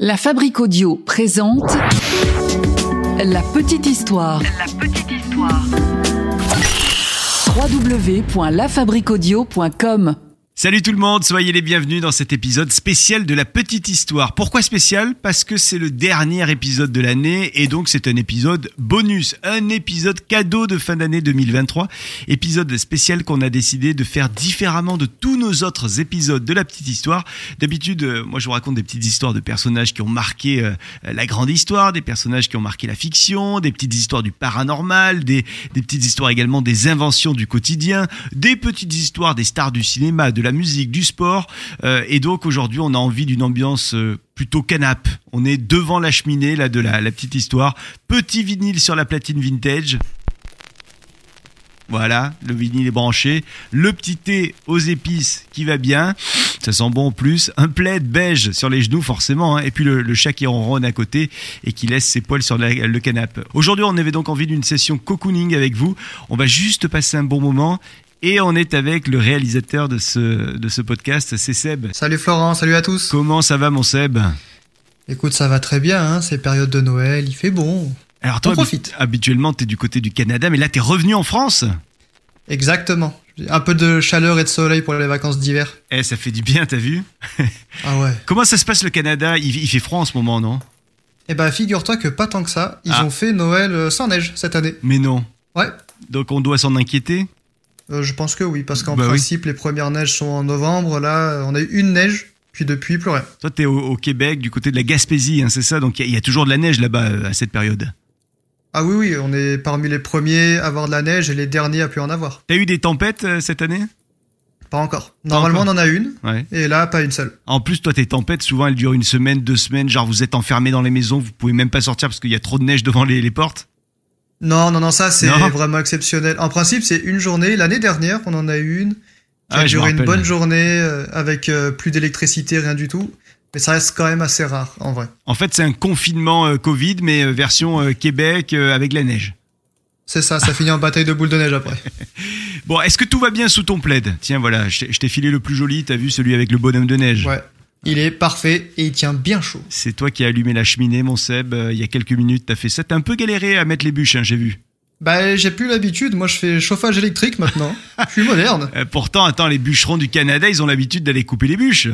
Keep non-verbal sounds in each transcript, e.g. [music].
La Fabrique Audio présente La Petite Histoire. La petite histoire. www.lafabriqueaudio.com Salut tout le monde, soyez les bienvenus dans cet épisode spécial de la petite histoire. Pourquoi spécial? Parce que c'est le dernier épisode de l'année et donc c'est un épisode bonus, un épisode cadeau de fin d'année 2023. Épisode spécial qu'on a décidé de faire différemment de tous nos autres épisodes de la petite histoire. D'habitude, euh, moi je vous raconte des petites histoires de personnages qui ont marqué euh, la grande histoire, des personnages qui ont marqué la fiction, des petites histoires du paranormal, des, des petites histoires également des inventions du quotidien, des petites histoires des stars du cinéma, de la musique, du sport. Euh, et donc aujourd'hui, on a envie d'une ambiance euh, plutôt canap. On est devant la cheminée là de la, petite histoire. Petit vinyle sur la platine vintage. Voilà, le vinyle est branché. Le petit thé aux épices qui va bien. Ça sent bon en plus. Un plaid beige sur les genoux forcément. hein. Et puis le, chat qui ronronne à côté et qui laisse ses poils sur le canapé. Aujourd'hui, on avait donc envie d'une session cocooning avec vous. On va juste passer un bon moment. Et on est avec le réalisateur de ce, de ce podcast, c'est Seb. Salut Florent, salut à tous. Comment ça va mon Seb? Écoute, ça va très bien, hein, c'est période de Noël, il fait bon. Alors toi, profite. habi- habituellement, tu es du côté du Canada, mais là, tu es revenu en France? Exactement. Un peu de chaleur et de soleil pour les vacances d'hiver. Eh, ça fait du bien, t'as vu? Ah ouais. Comment ça se passe le Canada? Il, il fait froid en ce moment, non? Eh ben, figure-toi que pas tant que ça, ils Ah. ont fait Noël euh, sans neige cette année. Mais non. Ouais. Donc on doit s'en inquiéter? Euh, je pense que oui, parce qu'en Bah oui. principe, les premières neiges sont en novembre. Là, on a eu une neige, puis depuis, plus rien. Toi, t'es au, au Québec, du côté de la Gaspésie, hein, c'est ça? Donc il y, a- il y a toujours de la neige là-bas euh, à cette période. Ah oui, oui, on est parmi les premiers à avoir de la neige et les derniers à plus en avoir. T'as eu des tempêtes euh, cette année? Pas encore. Normalement, encore. on en a une, Ouais. et là, pas une seule. En plus, toi, tes tempêtes, souvent, elles durent une semaine, deux semaines. Genre, vous êtes enfermés dans les maisons, vous pouvez même pas sortir parce qu'il y a trop de neige devant les, les portes. Non, non, non, ça c'est vraiment exceptionnel. En principe, c'est une journée. L'année dernière, on en a eu une qui Ah, a duré une bonne journée euh, avec euh, plus d'électricité, rien du tout. Mais ça reste quand même assez rare, en vrai. En fait, c'est un confinement euh, Covid, mais version euh, Québec euh, avec la neige. C'est ça, ça finit en bataille de boules de neige après. [laughs] Bon, est-ce que tout va bien sous ton plaid? Tiens, voilà, je t'ai- je t'ai filé le plus joli, t'as vu celui avec le bonhomme de neige? Ouais. Il est parfait et il tient bien chaud. C'est toi qui as allumé la cheminée, mon Seb. euh, il y a quelques minutes, t'as fait ça. T'as un peu galéré à mettre les bûches, hein, j'ai vu. Bah, j'ai plus l'habitude. Moi, je fais chauffage électrique maintenant. Je suis moderne. [laughs] Euh, pourtant, attends, les bûcherons du Canada, ils ont l'habitude d'aller couper les bûches.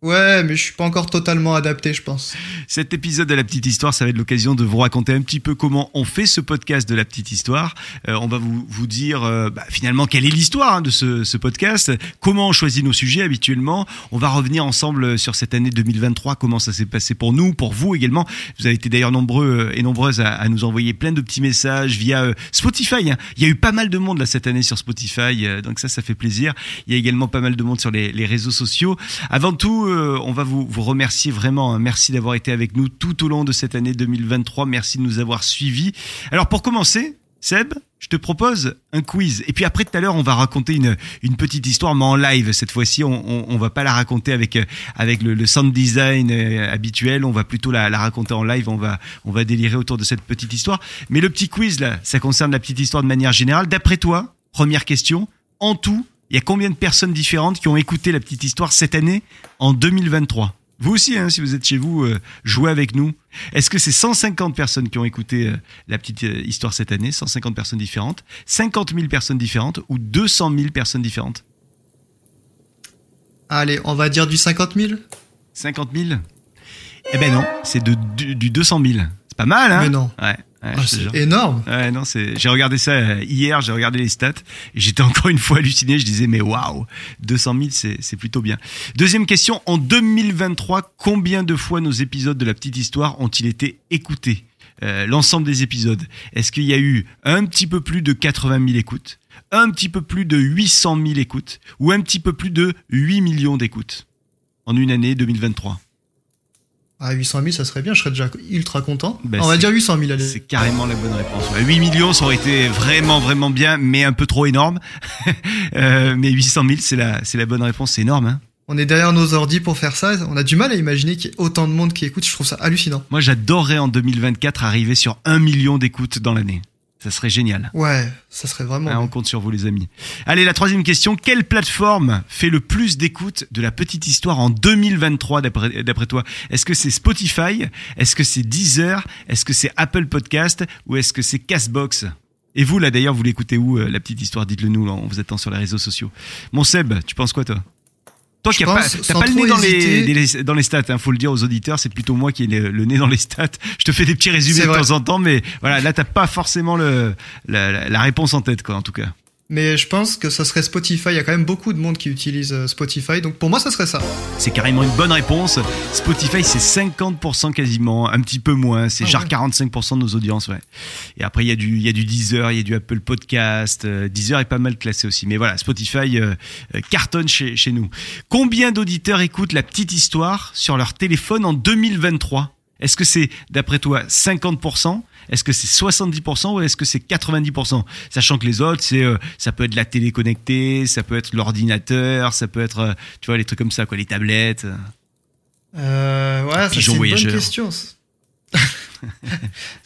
Ouais, mais je suis pas encore totalement adapté, je pense. Cet épisode de la petite histoire, ça va être l'occasion de vous raconter un petit peu comment on fait ce podcast de la petite histoire. Euh, on va vous, vous dire euh, bah, finalement quelle est l'histoire hein, de ce, ce podcast, comment on choisit nos sujets habituellement. On va revenir ensemble sur cette année 2023, comment ça s'est passé pour nous, pour vous également. Vous avez été d'ailleurs nombreux euh, et nombreuses à, à nous envoyer plein de petits messages via euh, Spotify. hein. Il y a eu pas mal de monde là cette année sur Spotify, donc ça, ça fait plaisir. Il y a également pas mal de monde sur les, les réseaux sociaux. Avant tout, euh, on va vous, vous remercier vraiment. hein. Merci d'avoir été avec nous tout au long de cette année 2023. Merci de nous avoir suivis. Alors pour commencer, Seb, je te propose un quiz. Et puis après, tout à l'heure, on va raconter une, une petite histoire, mais en live. Cette fois-ci, on, on, on va pas la raconter avec, euh, avec le, le sound design euh, habituel. On va plutôt la, la raconter en live. On va, on va délirer autour de cette petite histoire. Mais le petit quiz, là, ça concerne la petite histoire de manière générale. D'après toi, première question, en tout, il y a combien de personnes différentes qui ont écouté la petite histoire cette année en 2023 Vous aussi, hein, si vous êtes chez vous, euh, jouez avec nous. Est-ce que c'est 150 personnes qui ont écouté euh, la petite euh, histoire cette année? 150 personnes différentes. 50 000 personnes différentes Ou 200 000 personnes différentes? Allez, on va dire du 50 000 50 000 Eh ben non, c'est du, du 200 000. C'est pas mal, hein? Mais non. Ouais, ouais, Ah. C'est énorme. Ouais, non, c'est. J'ai regardé ça euh, hier, j'ai regardé les stats et j'étais encore une fois halluciné. Je disais mais waouh, 200 000, c'est c'est plutôt bien. Deuxième question en 2023, combien de fois nos épisodes de la petite histoire ont-ils été écoutés? Euh, L'ensemble des épisodes. Est-ce qu'il y a eu un petit peu plus de 80 000 écoutes, un petit peu plus de 800 000 écoutes ou un petit peu plus de 8 millions d'écoutes en une année 2023 À 800 000, ça serait bien, je serais déjà ultra content. Bah, on va dire 800 000, allez. C'est carrément la bonne réponse. Ouais, 8 millions, ça aurait été vraiment, vraiment bien, mais un peu trop énorme. [laughs] Euh, mais 800 000, c'est la, c'est la bonne réponse. C'est énorme. Hein On est derrière nos ordis pour faire ça. On a du mal à imaginer qu'il y ait autant de monde qui écoute. Je trouve ça hallucinant. Moi, j'adorerais en 2024 arriver sur 1 million d'écoutes dans l'année. Ça serait génial. Ouais, ça serait vraiment. Ah, on compte sur vous, les amis. Allez, la troisième question. Quelle plateforme fait le plus d'écoute de la petite histoire en 2023, d'après toi? Est-ce que c'est Spotify? Est-ce que c'est Deezer? Est-ce que c'est Apple Podcast Ou est-ce que c'est Castbox? Et vous, là, d'ailleurs, vous l'écoutez où, euh, la petite histoire? Dites-le nous là, en vous attend sur les réseaux sociaux. Mon Seb, tu penses quoi, toi? Toi qui n'as pas, sans pas le nez dans les, dans les stats, hein, faut le dire aux auditeurs, c'est plutôt moi qui ai le, le nez dans les stats. Je te fais des petits résumés de vrai. temps en temps, mais voilà, là t'as pas forcément le, la, la- la réponse en tête, quoi, en tout cas. Mais je pense que ça serait Spotify. Il y a quand même beaucoup de monde qui utilise euh, Spotify. Donc pour moi, ça serait ça. C'est carrément une bonne réponse. Spotify, c'est 50% quasiment, un petit peu moins. C'est Ah genre ouais. 45% de nos audiences, ouais. Et après, il y a du, il y a du Deezer, il y a du Apple Podcast. Euh, Deezer est pas mal classé aussi. Mais voilà, Spotify euh, euh, cartonne chez, chez nous. Combien d'auditeurs écoutent la petite histoire sur leur téléphone en 2023 Est-ce que c'est, d'après toi, 50% Est-ce que c'est 70% ou est-ce que c'est 90% Sachant que les autres, c'est, euh, ça peut être la télé connectée, ça peut être l'ordinateur, ça peut être, euh, tu vois, les trucs comme ça, quoi, les tablettes. Euh, ouais, ça, c'est une bonne question. [laughs]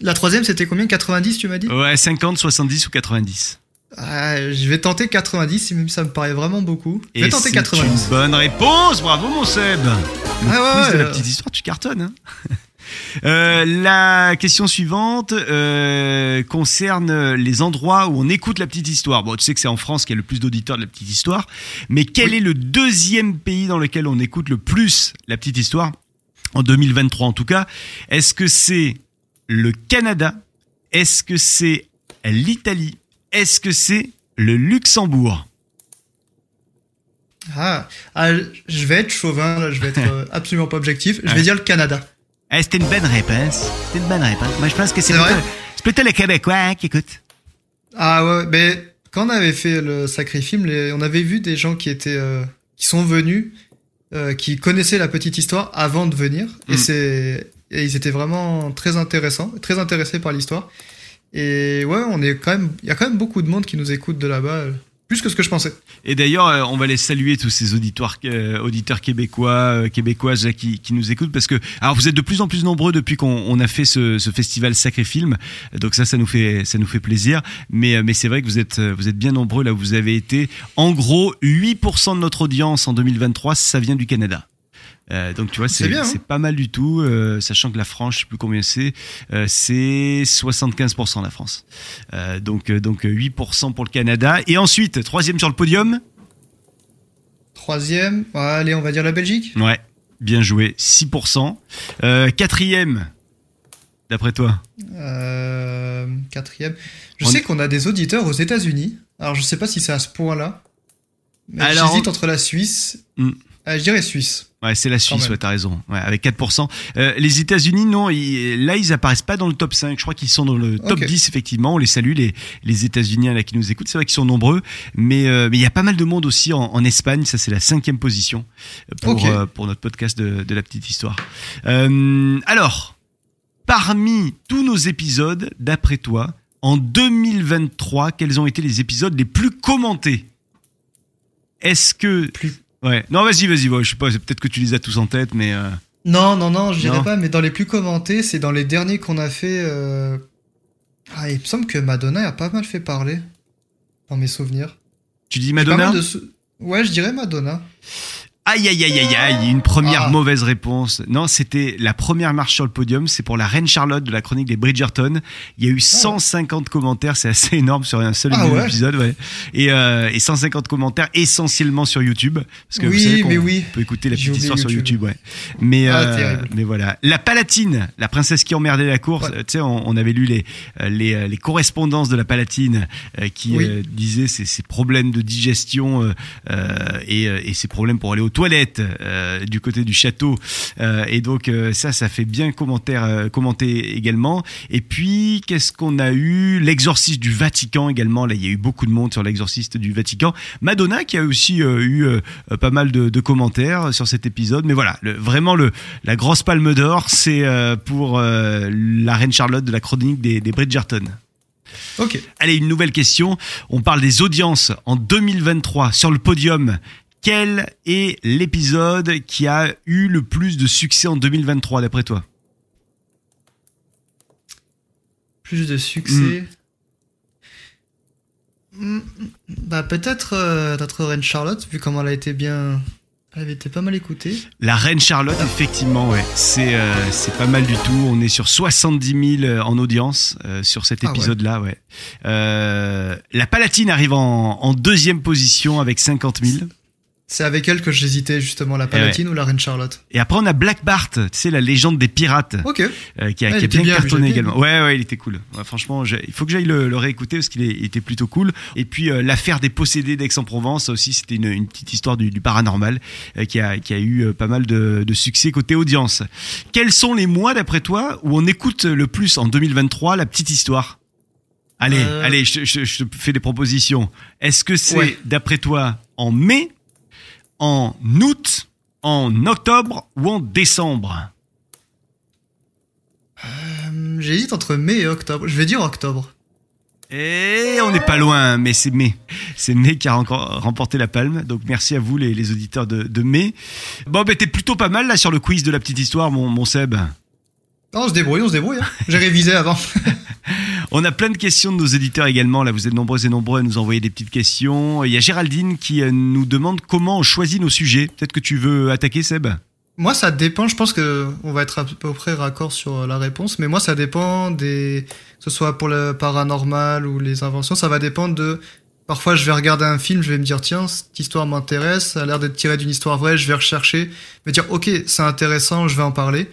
La troisième, c'était combien? 90, tu m'as dit? Ouais, 50, 70 ou 90. Ah, Je vais tenter 90, même si ça me paraît vraiment beaucoup. Je Et vais tenter c'est 90. une bonne réponse, bravo mon Seb. Le Ah ouais, de ouais, la euh. petite histoire, tu cartonnes. hein. [laughs] Euh, la question suivante euh, concerne les endroits où on écoute la petite histoire. Bon, tu sais que c'est en France qu'il y a le plus d'auditeurs de la petite histoire, mais quel Oui. est le deuxième pays dans lequel on écoute le plus la petite histoire en 2023 en tout cas Est-ce que c'est le Canada? Est-ce que c'est l'Italie? Est-ce que c'est le Luxembourg? Ah, ah, je vais être chauvin, là, je vais être [laughs] euh, absolument pas objectif. Je vais dire le Canada. C'était une bonne réponse. C'était une bonne réponse. Moi, je pense que c'est plutôt, plutôt les Québécois hein, qui écoutent. Ah ouais, mais quand on avait fait le sacré film, les- on avait vu des gens qui étaient, euh, qui sont venus, euh, qui connaissaient la petite histoire avant de venir, et Mm. c'est, et ils étaient vraiment très intéressants, très intéressés par l'histoire. Et ouais, on est quand même, il y a quand même beaucoup de monde qui nous écoute de là-bas, plus que ce que je pensais. Et d'ailleurs, euh, on va les saluer tous ces auditeurs, euh, auditeurs québécois, euh, québécoises qui, qui nous écoutent parce que, alors vous êtes de plus en plus nombreux depuis qu'on on a fait ce, ce festival Sacré Film, donc ça, ça nous fait, ça nous fait plaisir. Mais, euh, mais c'est vrai que vous êtes, euh, vous êtes bien nombreux là où vous avez été. En gros, 8% de notre audience en 2023, ça vient du Canada. Euh, donc tu vois, c'est hein. c'est pas mal du tout, euh, sachant que la France, je sais plus combien c'est, euh, c'est 75% la France. Euh, donc donc euh, 8% pour le Canada. Et ensuite, troisième sur le podium. Troisième, allez, on va dire la Belgique. Ouais, bien joué, 6%. Euh, quatrième, d'après toi. Quatrième. Je On sais qu'on a des auditeurs aux États-Unis. Alors je sais pas si c'est à ce point-là. Mais j'hésite entre la Suisse. Hmm. Euh, je dirais Suisse. Ouais, c'est la Suisse, ouais, t'as raison. Ouais, avec 4%. Euh, les États-Unis, non, ils- là, ils apparaissent pas dans le top 5. Je crois qu'ils sont dans le top Ok. 10, effectivement. On les salue, les, les États-Unis là, qui nous écoutent. C'est vrai qu'ils sont nombreux. Mais euh, mais il y a pas mal de monde aussi en, en Espagne. Ça, c'est la cinquième position pour, Ok. euh, pour notre podcast de, de la petite histoire. Euh, alors, parmi tous nos épisodes, d'après toi, en 2023, quels ont été les épisodes les plus commentés? Est-ce que... Plus- Ouais. Non, vas-y, vas-y. ouais, je sais pas, c'est peut-être que tu les as tous en tête, mais... euh, Non, non, non, je dirais pas, mais dans les plus commentés, c'est dans les derniers qu'on a fait. euh, Ah, il me semble que Madonna a pas mal fait parler. Dans mes souvenirs. Tu dis Madonna de Ouais, je dirais Madonna. Aïe, aïe, aïe, aïe, aïe, une première Ah. mauvaise réponse. Non, c'était la première marche sur le podium. C'est pour la Reine Charlotte de la chronique des Bridgerton. Il y a eu 150 commentaires. C'est assez énorme sur un seul Ah ouais. épisode, ouais. Et, euh, et 150 commentaires essentiellement sur YouTube. Parce que vous Oui, savez qu'on mais oui. peut écouter la petite histoire sur YouTube. Ouais. Mais, Ah, euh, mais voilà. La Palatine, la princesse qui emmerdait la course. Ouais. Tu sais, on, on avait lu les, euh, les, euh, les correspondances de la Palatine euh, qui Oui. euh, disaient ces, ces problèmes de digestion euh, euh, et, euh, et ces problèmes pour aller aux toilettes euh, du côté du château. Euh, et donc euh, ça, ça fait bien commentaire, commenter également. Et puis qu'est-ce qu'on a eu? L'exorciste du Vatican également. Là, il y a eu beaucoup de monde sur l'exorciste du Vatican. Madonna qui a aussi eu pas mal de, de commentaires sur cet épisode. Mais voilà, le, vraiment le la grosse palme d'or, c'est pour la reine Charlotte de la chronique des, des Bridgerton. Ok. Allez, une nouvelle question. On parle des audiences en 2023 sur le podium. Quel est l'épisode qui a eu le plus de succès en 2023 d'après toi? Plus de succès. Mm, Bah peut-être euh, notre reine Charlotte, vu comment elle a été bien... Elle avait été pas mal écoutée. La reine Charlotte, effectivement, ouais, c'est euh, pas mal du tout. On est sur 70 000 en audience euh, sur cet Ah ouais. épisode-là, ouais. Euh, la Palatine arrive en, en deuxième position avec 50 000. C'est avec elle que j'hésitais justement, la Palatine ou la reine Charlotte. Et après, on a Black Bart, tu sais, la légende des pirates. Ok. euh, qui a, qui a bien bien, cartonné également. Ouais, ouais, il était cool. Ouais, franchement, il faut que j'aille le, le réécouter parce qu'il était plutôt cool. Et puis euh, l'affaire des possédés d'Aix-en-Provence, ça aussi, c'était une, une petite histoire du, du paranormal euh, qui, a, qui a eu euh, pas mal de, de succès côté audience. Quels sont les mois, d'après toi, où on écoute le plus en 2023 la petite histoire? Allez, Euh. allez, je, te- je je te fais des propositions. Est-ce que c'est, Ouais. d'après toi, en mai, en août, en octobre ou en décembre? Euh, J'hésite entre mai et octobre. Je vais dire octobre. Et on n'est pas loin, mais c'est Mai. C'est Mai qui a encore remporté la palme. Donc merci à vous, les, les auditeurs de, de Mai. Bon, t'es plutôt pas mal là sur le quiz de la petite histoire, mon, mon Seb. Non, on se débrouille, on se débrouille. hein. J'ai révisé avant. [laughs] On a plein de questions de nos éditeurs également. Là, vous êtes nombreux et nombreux à nous envoyer des petites questions. Il y a Géraldine qui euh, nous demande comment on choisit nos sujets. Peut-être que tu veux attaquer, Seb Moi, ça dépend. Je pense que on va être à peu près raccord sur la réponse, mais moi, ça dépend des, que ce soit pour le paranormal ou les inventions, ça va dépendre de. Parfois, je vais regarder un film, je vais me dire tiens, cette histoire m'intéresse, ça a l'air d'être tiré d'une histoire vraie, je vais rechercher, me dire ok, c'est intéressant, je vais en parler.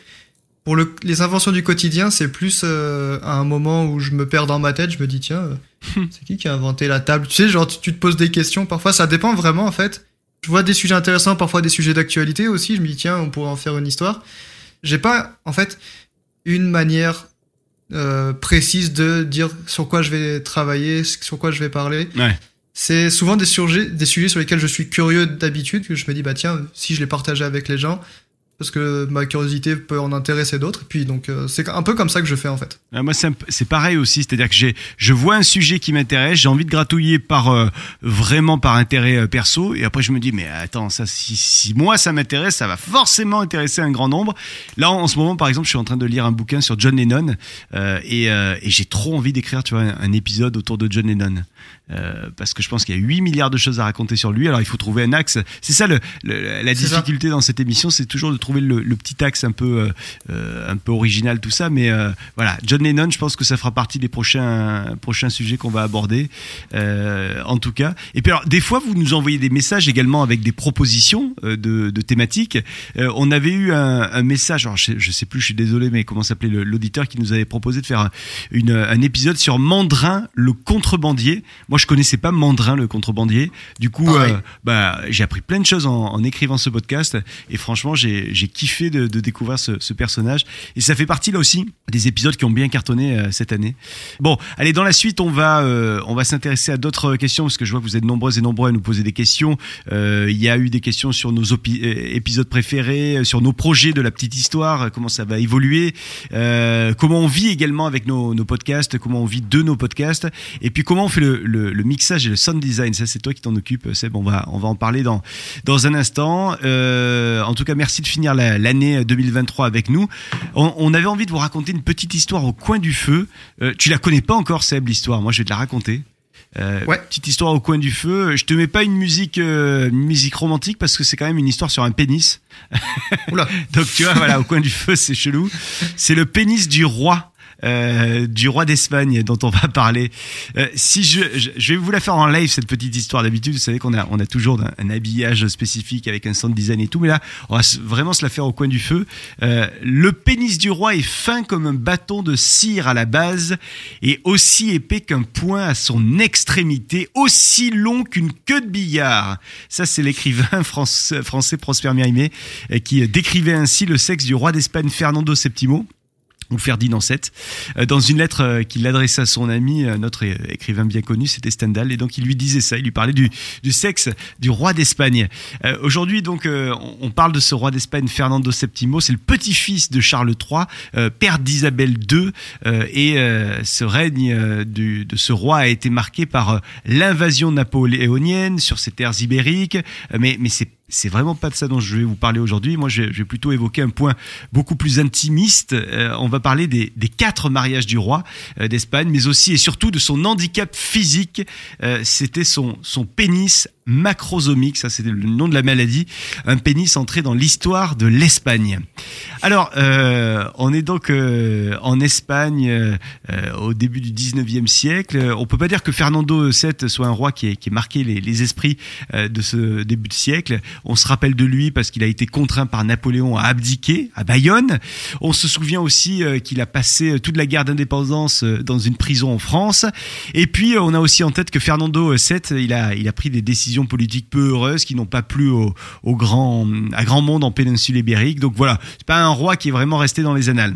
Pour le, les inventions du quotidien, c'est plus euh, à un moment où je me perds dans ma tête, je me dis tiens, euh, [laughs] c'est qui qui a inventé la table? Tu sais, genre tu, tu te poses des questions. Parfois, ça dépend vraiment en fait. Je vois des sujets intéressants, parfois des sujets d'actualité aussi. Je me dis tiens, on pourrait en faire une histoire. J'ai pas en fait une manière euh, précise de dire sur quoi je vais travailler, sur quoi je vais parler. Ouais. C'est souvent des sujets, des sujets sur lesquels je suis curieux d'habitude, que je me dis, bah tiens, si je les partageais avec les gens, parce que ma curiosité peut en intéresser d'autres. Et puis, donc, euh, c'est un peu comme ça que je fais, en fait. Ah, Moi, c'est pareil aussi, c'est-à-dire que j'ai, je vois un sujet qui m'intéresse, j'ai envie de gratouiller par euh, vraiment par intérêt euh, perso, et après je me dis mais attends, ça, si, si moi ça m'intéresse, ça va forcément intéresser un grand nombre. Là, en, ce moment, par exemple, je suis en train de lire un bouquin sur John Lennon, euh, et, euh, et j'ai trop envie d'écrire, tu vois, un, un épisode autour de John Lennon, Euh, parce que je pense qu'il y a 8 milliards de choses à raconter sur lui. Alors il faut trouver un axe. C'est ça le, le- la ça. difficulté dans cette émission, c'est toujours de trouver le, le petit axe un peu euh, un peu original tout ça mais euh, voilà John Lennon je pense que ça fera partie des prochains prochains sujets qu'on va aborder en tout cas et puis alors des fois vous nous envoyez des messages également avec des propositions de, de thématiques on avait eu un, un message alors je, je sais plus je suis désolé mais comment s'appelait l'auditeur qui nous avait proposé de faire un, une, un épisode sur Mandrin le contrebandier moi je connaissais pas Mandrin le contrebandier du coup Pareil. euh, bah, j'ai appris plein de choses en, en écrivant ce podcast et franchement j'ai kiffé de, de découvrir ce, ce personnage et ça fait partie là aussi des épisodes qui ont bien cartonné euh, cette année. Bon, allez dans la suite on va euh, on va s'intéresser à d'autres questions parce que je vois que vous êtes nombreux et nombreux à nous poser des questions. Euh, Il y a eu des questions sur nos épisodes préférés, sur nos projets de la petite histoire, comment ça va évoluer, comment on vit également avec nos, nos podcasts, comment on vit de nos podcasts et puis comment on fait le, le, le mixage et le sound design. Ça c'est toi qui t'en occupes Seb. On va on va en parler dans dans un instant. Euh, en tout cas, merci de finir la- l'année 2023 avec nous. On, on avait envie de vous raconter une petite histoire au coin du feu. Euh, tu la connais pas encore, Seb, l'histoire. Moi, je vais te la raconter. Euh, Ouais. Petite histoire au coin du feu. Je te mets pas une musique, euh, musique romantique parce que c'est quand même une histoire sur un pénis. Oula. [laughs] Donc tu vois, voilà, au coin du feu, c'est chelou. C'est le pénis du roi. Euh, du roi d'Espagne dont on va parler. Euh, si je, je, je vais vous la faire en live cette petite histoire. D'habitude, vous savez qu'on a, on a toujours un, habillage spécifique avec un sound design et tout, mais là, on va vraiment se la faire au coin du feu. Euh, le pénis du roi est fin comme un bâton de cire à la base et aussi épais qu'un poing à son extrémité, aussi long qu'une queue de billard. Ça, c'est l'écrivain [laughs] français, Prosper Mérimée euh, qui décrivait ainsi le sexe du roi d'Espagne Fernando VII ou Ferdinand VII, euh, dans une lettre euh, qu'il adressait à son ami, euh, notre écrivain bien connu, c'était Stendhal, et donc il lui disait ça, il lui parlait du, du sexe du roi d'Espagne. Euh, Aujourd'hui, donc, euh, on, parle de ce roi d'Espagne, Fernando VII, c'est le petit-fils de Charles III, euh, père d'Isabelle II, et ce règne du- de ce roi a été marqué par l'invasion napoléonienne sur ces terres ibériques, mais, mais c'est c'est vraiment pas de ça dont je vais vous parler aujourd'hui. Moi, je vais, plutôt évoquer un point beaucoup plus intimiste. Euh, on va parler des, quatre mariages du roi euh, d'Espagne, mais aussi et surtout de son handicap physique. Euh, c'était son, son pénis macrosomique, ça c'était le nom de la maladie, un pénis entré dans l'histoire de l'Espagne. Alors, on est donc en Espagne au début du 19e siècle. On peut pas dire que Fernando VII soit un roi qui ait, qui marqué les, les esprits de ce début de siècle. On se rappelle de lui parce qu'il a été contraint par Napoléon à abdiquer à Bayonne. On se souvient aussi qu'il a passé toute la guerre d'indépendance dans une prison en France. Et puis, on a aussi en tête que Fernando VII, il a, il a pris des décisions politiques peu heureuses qui n'ont pas plu au, grand, à grand monde en péninsule ibérique. Donc voilà, c'est pas un roi qui est vraiment resté dans les annales.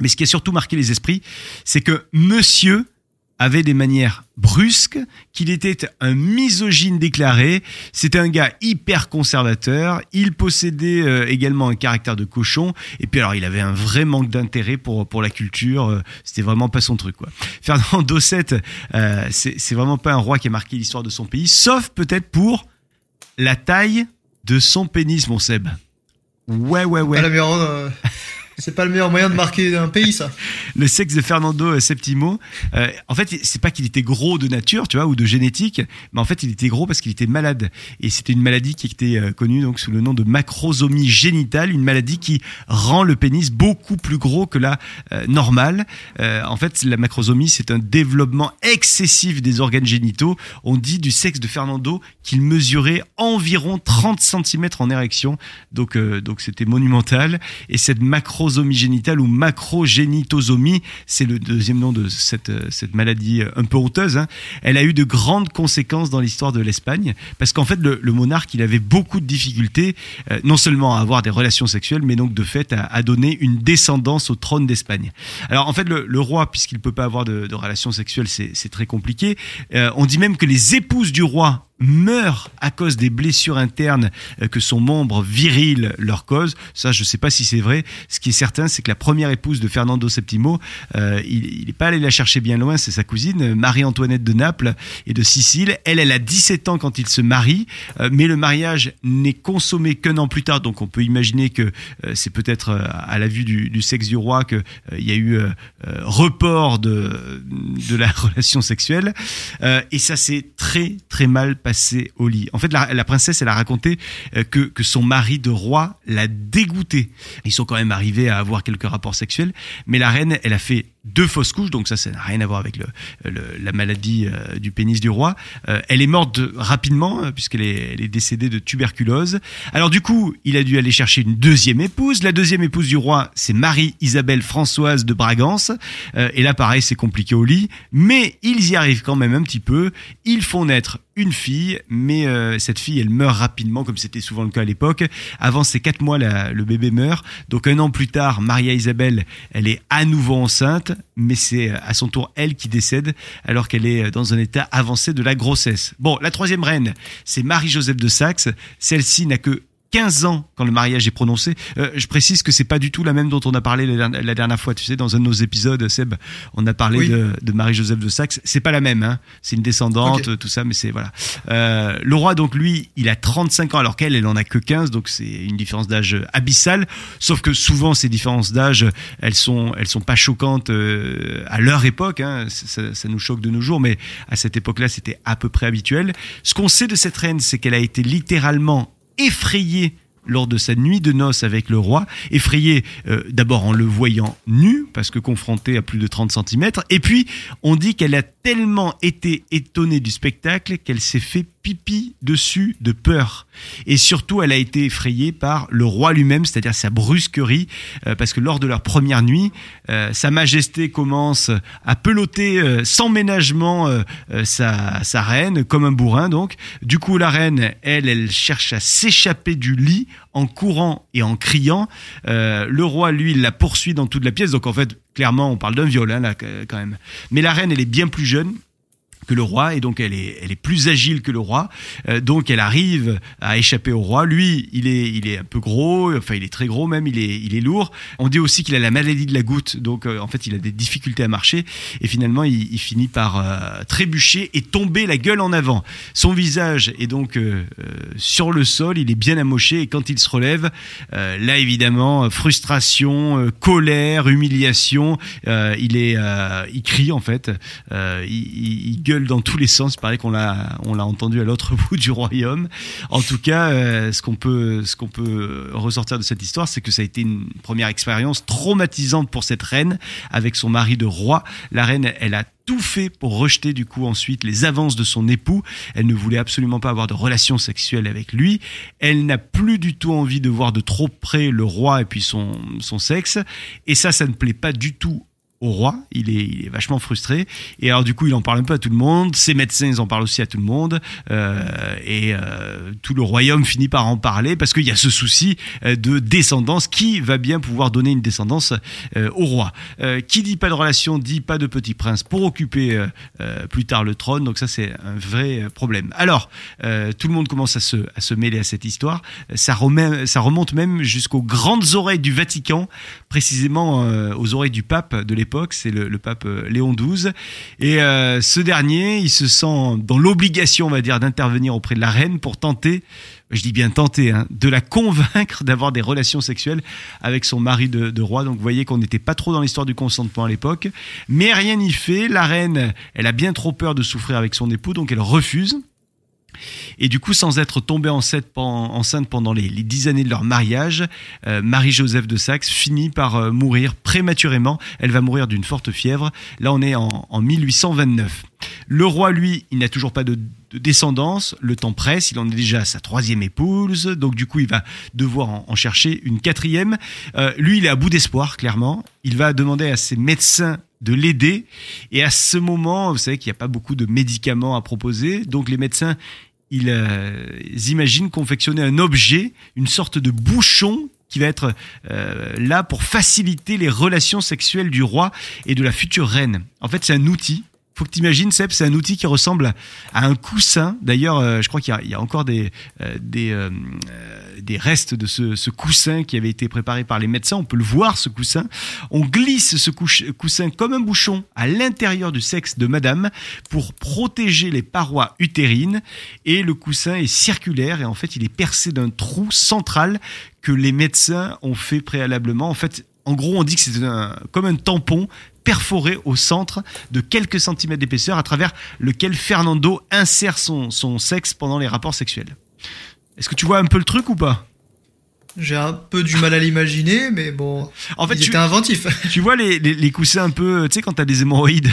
Mais ce qui a surtout marqué les esprits, c'est que Monsieur avait des manières brusques, qu'il était un misogyne déclaré, c'était un gars hyper conservateur, il possédait euh, également un caractère de cochon, et puis alors il avait un vrai manque d'intérêt pour, pour la culture, euh, c'était vraiment pas son truc quoi. [laughs] Fernando VII, euh, c'est vraiment pas un roi qui a marqué l'histoire de son pays, sauf peut-être pour la taille de son pénis, mon Seb. Ouais, ouais, ouais. [laughs] C'est pas le meilleur moyen de marquer un pays, ça. le sexe de Fernando Septimo, euh, en fait, c'est pas qu'il était gros de nature, tu vois, ou de génétique, mais en fait, il était gros parce qu'il était malade. Et c'était une maladie qui était euh, connue donc sous le nom de macrosomie génitale, une maladie qui rend le pénis beaucoup plus gros que la euh, normale. en fait, la macrosomie, c'est un développement excessif des organes génitaux. On dit du sexe de Fernando qu'il mesurait environ 30 cm en érection, donc donc c'était monumental. Et cette macro macrosomie génitale ou macrogénitosomie, c'est le deuxième nom de cette, euh, cette maladie euh, un peu honteuse, hein. elle a eu de grandes conséquences dans l'histoire de l'Espagne, parce qu'en fait, le, monarque, il avait beaucoup de difficultés, euh, non seulement à avoir des relations sexuelles, mais donc de fait à, donner une descendance au trône d'Espagne. Alors en fait, le, roi, puisqu'il ne peut pas avoir de, relations sexuelles, c'est très compliqué. on dit même que les épouses du roi meurent à cause des blessures internes euh, que son membre viril leur cause. Ça, je ne sais pas si c'est vrai. Ce qui est certain, c'est que la première épouse de Fernando VII, euh, il n'est pas allé la chercher bien loin, c'est sa cousine, Marie-Antoinette de Naples et de Sicile. Elle, elle a 17 ans quand il se marie, euh, mais le mariage n'est consommé qu'un an plus tard, donc on peut imaginer que c'est peut-être à la vue du, sexe du roi qu'il y a eu report de, de la [laughs] relation sexuelle. et ça s'est très très mal passé au lit. En fait, la, princesse, elle a raconté euh, que, que son mari de roi l'a dégoûté. Ils sont quand même arrivés à avoir quelques rapports sexuels, mais la reine, elle a fait deux fausses couches, donc ça, ça n'a rien à voir avec le, la maladie euh, du pénis du roi. Euh, elle est morte rapidement, euh, puisqu'elle est, elle est décédée de tuberculose. Alors du coup, il a dû aller chercher une deuxième épouse. La deuxième épouse du roi, c'est Marie-Isabelle Françoise de Bragance. et là, pareil, c'est compliqué au lit, mais ils y arrivent quand même un petit peu. Ils font naître une fille, mais cette fille, elle meurt rapidement, comme c'était souvent le cas à l'époque. Avant ces quatre mois, le bébé meurt. Donc un an plus tard, Maria Isabelle, elle est à nouveau enceinte mais c'est à son tour elle qui décède alors qu'elle est dans un état avancé de la grossesse. Bon, la troisième reine, c'est Marie-Joseph de Saxe. Celle-ci n'a que 15 ans quand le mariage est prononcé. Euh, je précise que c'est pas du tout la même dont on a parlé la, dernière fois. Tu sais, dans un de nos épisodes, Seb, on a parlé de, Marie-Joseph de Saxe. C'est pas la même, hein. C'est une descendante, tout ça, mais c'est voilà. Euh, le roi, donc lui, il a 35 ans alors qu'elle, elle en a que 15, donc c'est une différence d'âge abyssale. Sauf que souvent, ces différences d'âge, elles sont, elles sont pas choquantes euh, à leur époque. Hein. Ça, ça nous choque de nos jours, mais à cette époque-là, c'était à peu près habituel. Ce qu'on sait de cette reine, c'est qu'elle a été littéralement effrayé lors de sa nuit de noces avec le roi, effrayé euh, d'abord en le voyant nu, parce que confronté à plus de 30 cm, et puis on dit qu'elle a tellement été étonnée du spectacle qu'elle s'est fait pipi dessus de peur. Et surtout, elle a été effrayée par le roi lui-même, c'est-à-dire sa brusquerie, euh, parce que lors de leur première nuit, euh, Sa Majesté commence à peloter euh, sans ménagement sa, sa reine, comme un bourrin donc. Du coup, la reine, elle, elle cherche à s'échapper du lit en courant et en criant. le roi, lui, la poursuit dans toute la pièce, donc en fait, clairement, on parle d'un viol, hein, là, quand même. Mais la reine, elle est bien plus jeune, que le roi et donc elle est, elle est plus agile que le roi. Euh, donc elle arrive à échapper au roi. Lui, il est, il est un peu gros, enfin il est très gros même, il est, il est lourd. On dit aussi qu'il a la maladie de la goutte, donc euh, en fait il a des difficultés à marcher et finalement il, finit par euh, trébucher et tomber la gueule en avant. Son visage est donc sur le sol, il est bien amoché et quand il se relève, là évidemment frustration, colère, humiliation, il est, il crie en fait, il, il dans tous les sens. Il paraît qu'on l'a, on l'a entendu à l'autre [laughs] bout du royaume. En tout cas, euh, ce qu'on peut, ce qu'on peut ressortir de cette histoire, c'est que ça a été une première expérience traumatisante pour cette reine avec son mari de roi. La reine, elle a tout fait pour rejeter du coup ensuite les avances de son époux. Elle ne voulait absolument pas avoir de relations sexuelles avec lui. Elle n'a plus du tout envie de voir de trop près le roi et puis son, son sexe. Et ça, ça ne plaît pas du tout au roi. Il est, il est vachement frustré. Et alors du coup, il en parle un peu à tout le monde. Ses médecins, ils en parlent aussi à tout le monde. Euh, et euh, tout le royaume finit par en parler parce qu'il y a ce souci euh, de descendance. Qui va bien pouvoir donner une descendance euh, au roi Euh, Qui dit pas de relation dit pas de petit prince pour occuper euh, plus tard le trône. Donc ça, c'est un vrai problème. Alors, tout le monde commence à se, à se mêler à cette histoire. Ça remonte même jusqu'aux grandes oreilles du Vatican, précisément euh, aux oreilles du pape de l'époque, c'est le, le pape euh, Léon XII. Et euh, ce dernier, il se sent dans l'obligation, on va dire, d'intervenir auprès de la reine pour tenter, je dis bien tenter, hein, de la convaincre [laughs] d'avoir des relations sexuelles avec son mari de, de roi. Donc vous voyez qu'on n'était pas trop dans l'histoire du consentement à l'époque. Mais rien n'y fait, la reine, elle a bien trop peur de souffrir avec son époux, donc elle refuse. Et du coup, sans être tombée enceinte pen- enceinte pendant les, dix années de leur mariage, euh, Marie-Joseph de Saxe finit par euh, mourir prématurément. Elle va mourir d'une forte fièvre. Là, on est en 1829. Le roi, lui, il n'a toujours pas de, de descendance. Le temps presse. Il en est déjà à sa troisième épouse. Donc, du coup, il va devoir en, chercher une quatrième. Euh, lui, il est à bout d'espoir, clairement. Il va demander à ses médecins de l'aider. Et à ce moment, vous savez qu'il n'y a pas beaucoup de médicaments à proposer. Donc, les médecins, ils, euh, imaginent confectionner un objet, une sorte de bouchon qui va être euh, là pour faciliter les relations sexuelles du roi et de la future reine. En fait, c'est un outil. Faut que tu imagines, Seb, c'est un outil qui ressemble à un coussin. D'ailleurs, euh, je crois qu'il y a- encore des, euh, euh, des restes de ce, ce coussin qui avait été préparé par les médecins. On peut le voir, ce coussin. On glisse ce coussin comme un bouchon à l'intérieur du sexe de madame pour protéger les parois utérines. Et le coussin est circulaire et en fait, il est percé d'un trou central que les médecins ont fait préalablement. En fait, en gros, on dit que c'est un- comme un tampon perforé au centre de quelques centimètres d'épaisseur à travers lequel Fernando insère son, son sexe pendant les rapports sexuels. Est-ce que tu vois un peu le truc ou pas? J'ai un peu du mal à l'imaginer, mais bon, En fait, il tu, était inventif. tu vois les, les, les coussins un peu, tu sais, quand t'as des hémorroïdes,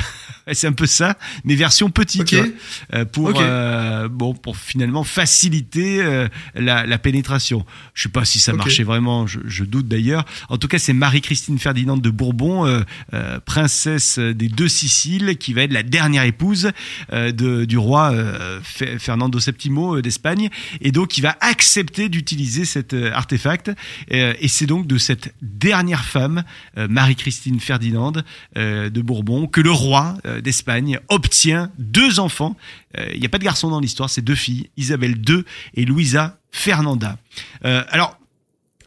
[laughs] c'est un peu ça, mais version petite, Ok. tu vois, euh, pour euh, bon, pour finalement faciliter euh, la, la pénétration. Je sais pas si ça marchait vraiment, je, je doute d'ailleurs. En tout cas, c'est Marie-Christine Ferdinande de Bourbon, euh, euh, princesse des deux Siciles, qui va être la dernière épouse euh, de, du roi euh, Fe- Fernando VII d'Espagne, et donc il va accepter d'utiliser cet artefact. Euh, et c'est donc de cette dernière femme, euh, Marie-Christine Ferdinande euh, de Bourbon, que le roi euh, d'Espagne obtient deux enfants. Euh, Il n'y a pas de garçon dans l'histoire, c'est deux filles, Isabelle II et Louisa Fernanda. Euh, alors,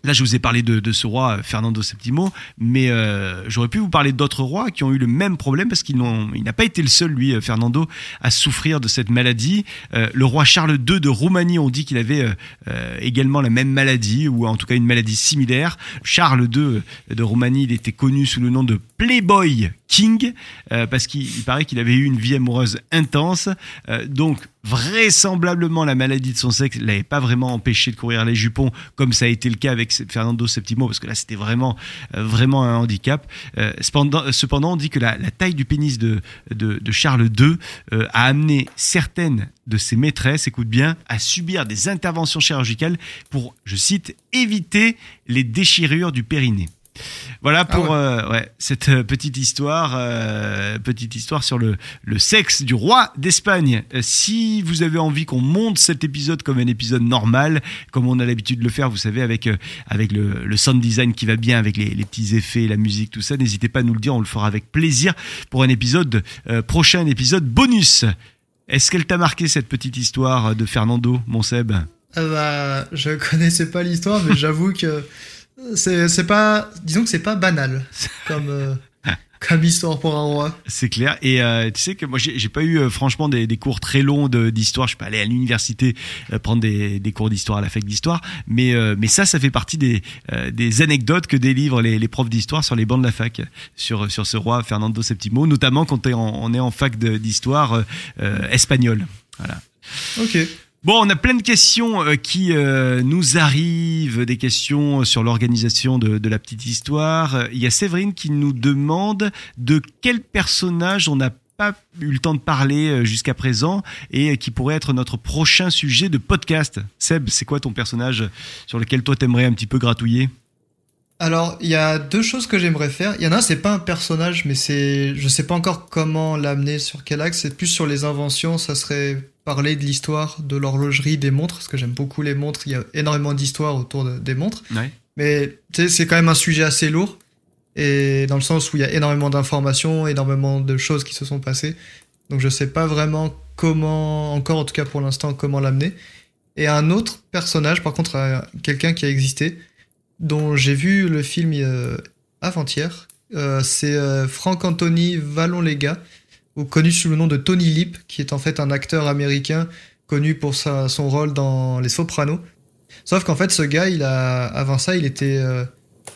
Là, je vous ai parlé de, de ce roi euh, Fernando VII, mais euh, j'aurais pu vous parler d'autres rois qui ont eu le même problème parce qu'il n'a pas été le seul, lui, euh, Fernando, à souffrir de cette maladie. Euh, le roi Charles II de Roumanie, on dit qu'il avait euh, euh, également la même maladie, ou en tout cas une maladie similaire. Charles II de Roumanie, il était connu sous le nom de Playboy King, parce qu'il il paraît qu'il avait eu une vie amoureuse intense. Donc, vraisemblablement, la maladie de son sexe l'avait pas vraiment empêché de courir les jupons, comme ça a été le cas avec Fernando VII, parce que là, c'était vraiment, euh, vraiment un handicap. Euh, cependant, cependant, on dit que la, taille du pénis de Charles II euh, a amené certaines de ses maîtresses, écoute bien, à subir des interventions chirurgicales pour, je cite, éviter les déchirures du périnée. Voilà Ah pour ouais. euh, ouais, cette euh, petite histoire, euh, petite histoire sur le, le sexe du roi d'Espagne. Si vous avez envie qu'on monte cet épisode comme un épisode normal, comme on a l'habitude de le faire, vous savez, avec euh, avec le, le sound design qui va bien, avec les, les petits effets, la musique, tout ça, n'hésitez pas à nous le dire, on le fera avec plaisir pour un épisode prochain, épisode bonus. Est-ce qu'elle t'a marqué cette petite histoire de Fernando, mon Seb? Ah bah, je connaissais pas l'histoire, mais j'avoue que c'est pas, disons que c'est pas banal [laughs] comme euh, comme histoire pour un roi. C'est clair. Et euh, tu sais que moi, j'ai pas eu euh, franchement des, des cours très longs de- d'histoire. Je suis pas allé à l'université euh, prendre des, des cours d'histoire à la fac d'histoire. Mais, mais ça, ça fait partie des, des anecdotes que délivrent les, les profs d'histoire sur les bancs de la fac sur, sur ce roi Fernando VII, notamment quand en- on est en fac d'histoire espagnole. Voilà. Ok. Bon, on a plein de questions euh, qui euh, nous arrivent, des questions sur l'organisation de, la petite histoire. Euh, Il y a Séverine qui nous demande de quel personnage on n'a pas eu le temps de parler euh, jusqu'à présent et euh, qui pourrait être notre prochain sujet de podcast. Seb, c'est quoi ton personnage sur lequel toi t'aimerais un petit peu gratouiller? Alors, il y a deux choses que j'aimerais faire. Il y en a un, c'est pas un personnage, mais c'est, je sais pas encore comment l'amener sur quel axe. C'est plus sur les inventions. Ça serait parler de l'histoire de l'horlogerie des montres, parce que j'aime beaucoup les montres. Il y a énormément d'histoires autour de- des montres. Ouais. Mais c'est quand même un sujet assez lourd. Et dans le sens où il y a énormément d'informations, énormément de choses qui se sont passées. Donc je sais pas vraiment comment, encore en tout cas pour l'instant, comment l'amener. Et un autre personnage, par contre, euh, quelqu'un qui a existé, dont j'ai vu le film euh, avant-hier, euh, c'est euh, Franck-Anthony Vallon-Légat, ou connu sous le nom de Tony Lip, qui est en fait un acteur américain connu pour son rôle dans Les Sopranos. Sauf qu'en fait, ce gars, il a, avant ça, il était euh,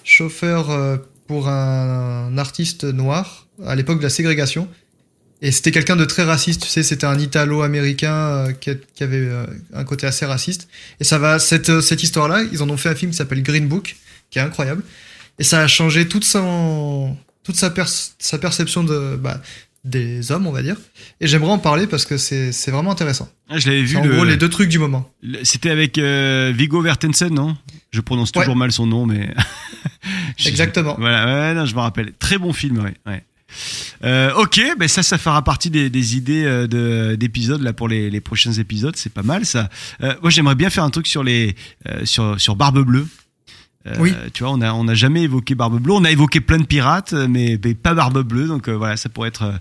chauffeur euh, pour un, artiste noir à l'époque de la ségrégation. Et c'était quelqu'un de très raciste, tu sais, c'était un Italo-américain euh, qui, avait un côté assez raciste. Et ça va, cette, cette histoire-là, ils en ont fait un film qui s'appelle Green Book, qui est incroyable. Et ça a changé toute son, toute sa, pers- sa perception de, bah, des hommes, on va dire. Et j'aimerais en parler parce que c'est vraiment intéressant. Ah, Je l'avais vu. En le- gros les deux trucs du moment. C'était avec euh, Vigo Vertensen, non? Je prononce Ouais. toujours mal son nom, mais. [laughs] Je- Exactement. Voilà, ouais, non, je me rappelle. Très bon film, ouais. ouais. Euh, ok, ben ça, ça fera partie des, des idées euh, de- d'épisodes là pour les, les prochains épisodes. C'est pas mal ça. Euh, moi, j'aimerais bien faire un truc sur les sur sur Barbe Bleue. Euh, Oui. Tu vois, on a on a jamais évoqué Barbe Bleue. On a évoqué plein de pirates, mais, mais pas Barbe Bleue. Donc euh, voilà, ça pourrait être euh,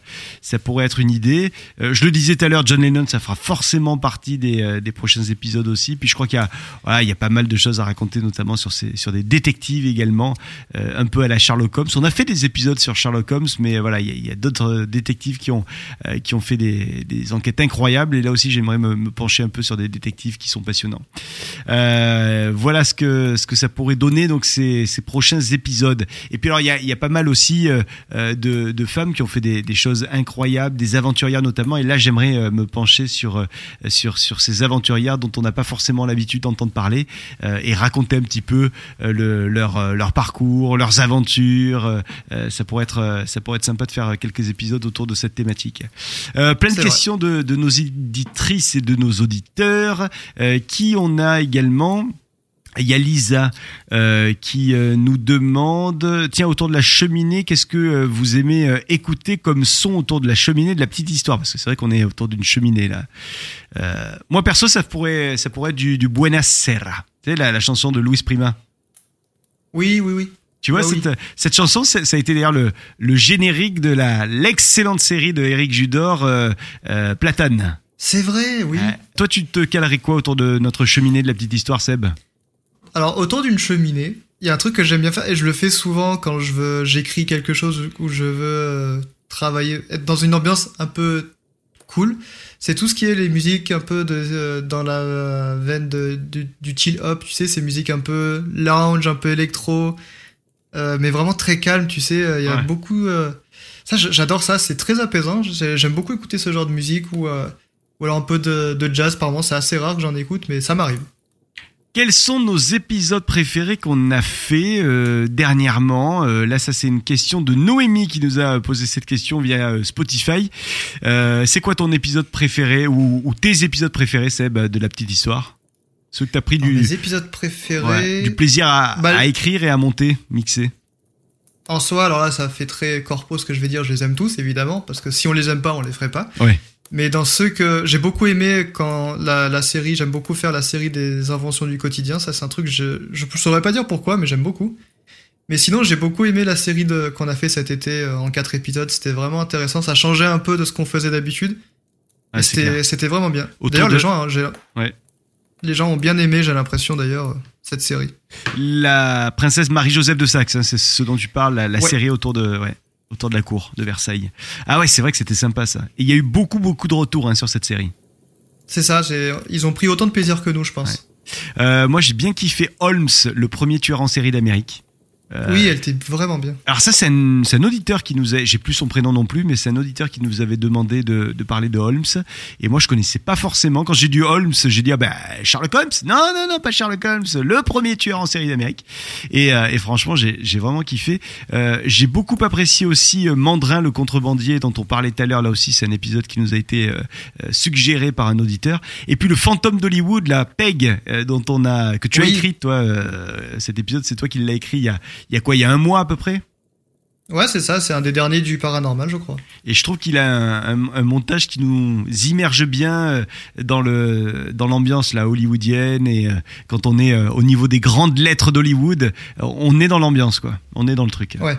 ça pourrait être une idée. Euh, je le disais tout à l'heure, John Lennon, ça fera forcément partie des, euh, des prochains épisodes aussi. Puis je crois qu'il y a voilà, il y a pas mal de choses à raconter, notamment sur ces sur des détectives également, euh, un peu à la Sherlock Holmes. On a fait des épisodes sur Sherlock Holmes, mais voilà, il y a, d'autres euh, détectives qui ont euh, qui ont fait des, des enquêtes incroyables. Et là aussi, j'aimerais me, me pencher un peu sur des détectives qui sont passionnants. Euh, voilà ce que ce que ça pourrait donner donc ces, ces prochains épisodes. Et puis alors il y a, y a pas mal aussi euh, euh, de, de femmes qui ont fait des, des choses incroyables, des aventurières notamment. Et là j'aimerais euh, me pencher sur sur sur ces aventurières dont on n'a pas forcément l'habitude d'entendre parler euh, et raconter un petit peu euh, le, leur leur parcours, leurs aventures. Ça pourrait être ça pourrait être sympa de faire quelques épisodes autour de cette thématique. Euh, plein de questions de, de nos éditrices et de nos auditeurs euh, qui on a également. Il y a Lisa euh, qui euh, nous demande tiens autour de la cheminée qu'est-ce que euh, vous aimez écouter comme son autour de la cheminée de la petite histoire? Parce que c'est vrai qu'on est autour d'une cheminée là. Moi perso ça pourrait ça pourrait être du, du Buena Serra tu sais la, la chanson de Luis Prima Oui, oui, oui. tu vois Ah oui. cette, cette chanson ça a été d'ailleurs le, le générique de la l'excellente série de Eric Judor Platane C'est vrai, oui. Toi tu te calerais quoi autour de notre cheminée de la petite histoire Seb? Alors, autour d'une cheminée, il y a un truc que j'aime bien faire, et je le fais souvent quand je veux, j'écris quelque chose où je veux euh, travailler, être dans une ambiance un peu cool. C'est tout ce qui est les musiques un peu de, euh, dans la veine de, du, du chill hop, tu sais, ces musiques un peu lounge, un peu électro, euh, mais vraiment très calme, tu sais. euh, Il y a Ouais. beaucoup. euh, Ça, j'adore ça, c'est très apaisant. J'ai- J'aime beaucoup écouter ce genre de musique ou, euh, ou alors un peu de, de jazz par moment. C'est assez rare que j'en écoute, mais ça m'arrive. Quels sont nos épisodes préférés qu'on a fait euh, dernièrement? Euh, Là, ça c'est une question de Noémie qui nous a posé cette question via euh, Spotify. Euh, c'est quoi ton épisode préféré ou, ou tes épisodes préférés, Seb, de la petite histoire? Ceux que t'as pris du, mes épisodes préférés. ouais, du plaisir à, Bah, à écrire et à monter, mixer. en soi, alors là, ça fait très corpo ce que je vais dire, je les aime tous, évidemment, parce que si on les aime pas, on les ferait pas. Ouais. Mais dans ceux que j'ai beaucoup aimé quand la, la série, j'aime beaucoup faire la série des inventions du quotidien. Ça, c'est un truc, je, je, je saurais pas dire pourquoi, mais j'aime beaucoup. Mais sinon, j'ai beaucoup aimé la série qu'on a fait cet été euh, en quatre épisodes. C'était vraiment intéressant. Ça changeait un peu de ce qu'on faisait d'habitude. Ah, c'était, vraiment bien. D'ailleurs, de- les gens, hein, Ouais. les gens ont bien aimé, j'ai l'impression d'ailleurs, euh, cette série. La princesse Marie-Joseph de Saxe, hein, c'est ce dont tu parles, la, la Ouais. série autour de, ouais, autour de la cour de Versailles. Ah ouais, c'est vrai que c'était sympa ça. Et il y a eu beaucoup, beaucoup de retours hein, sur cette série. C'est ça, ils ont pris autant de plaisir que nous, je pense. Euh, moi, j'ai bien kiffé Holmes, le premier tueur en série d'Amérique. Euh, Oui, elle était vraiment bien. Alors ça, c'est un, auditeur qui nous a, j'ai plus son prénom non plus, mais c'est un auditeur qui nous avait demandé de, de parler de Holmes. Et moi, je connaissais pas forcément. Quand j'ai dit Holmes, j'ai dit ah ben Sherlock Holmes. Non, non, non, pas Sherlock Holmes, le premier tueur en série d'Amérique. Et, euh, et franchement, j'ai, vraiment kiffé. Euh, j'ai beaucoup apprécié aussi Mandrin, le contrebandier dont on parlait tout à l'heure. Là aussi, c'est un épisode qui nous a été euh, suggéré par un auditeur. Et puis le fantôme d'Hollywood, la Peg, dont on a, que tu as écrit toi. cet épisode, c'est toi qui l'as écrit il y a, il y a quoi, il y a un mois à peu près? Ouais, c'est ça, c'est un des derniers du paranormal, je crois. Et je trouve qu'il a un, un- un montage qui nous immerge bien euh, dans le dans l'ambiance là hollywoodienne et euh, quand on est euh, au niveau des grandes lettres d'Hollywood, on est dans l'ambiance quoi. On est dans le truc. Ouais.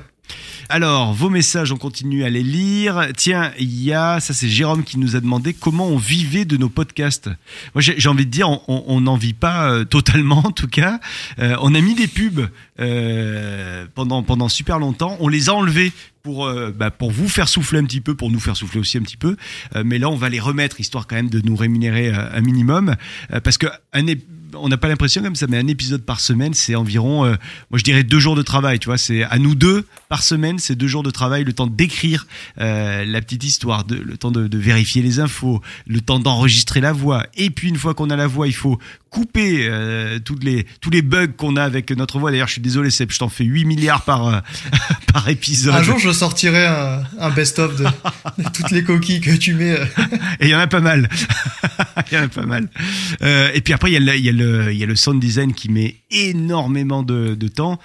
Alors, vos messages, on continue à les lire. Tiens, il y a, ça c'est Jérôme qui nous a demandé comment on vivait de nos podcasts. Moi, j'ai envie de dire, on- n'en vit pas euh, totalement, en tout cas. Euh, on a mis des pubs euh, pendant pendant super longtemps. On les a enlevés pour bah, pour vous faire souffler un petit peu, pour nous faire souffler aussi un petit peu. Mais là, on va les remettre histoire quand même de nous rémunérer un minimum, parce que un on n'a pas l'impression comme ça, mais un épisode par semaine, c'est environ, euh, moi je dirais deux jours de travail. Tu vois, c'est à nous deux par semaine, c'est deux jours de travail, le temps d'écrire euh, la petite histoire, le temps de vérifier les infos, le temps d'enregistrer la voix. Et puis une fois qu'on a la voix, il faut couper euh, toutes les tous les bugs qu'on a avec notre voix. D'ailleurs, je suis désolé, Seb, je t'en fais 8 milliards par euh, [laughs] par épisode. Un jour, je sortirai un, un best-of de, de toutes les coquilles que tu mets. euh. Et il y en a pas mal. [laughs] il y en a pas mal. Euh, et puis après, il y, a le, y a le, il y a le sound design qui met énormément de, de temps.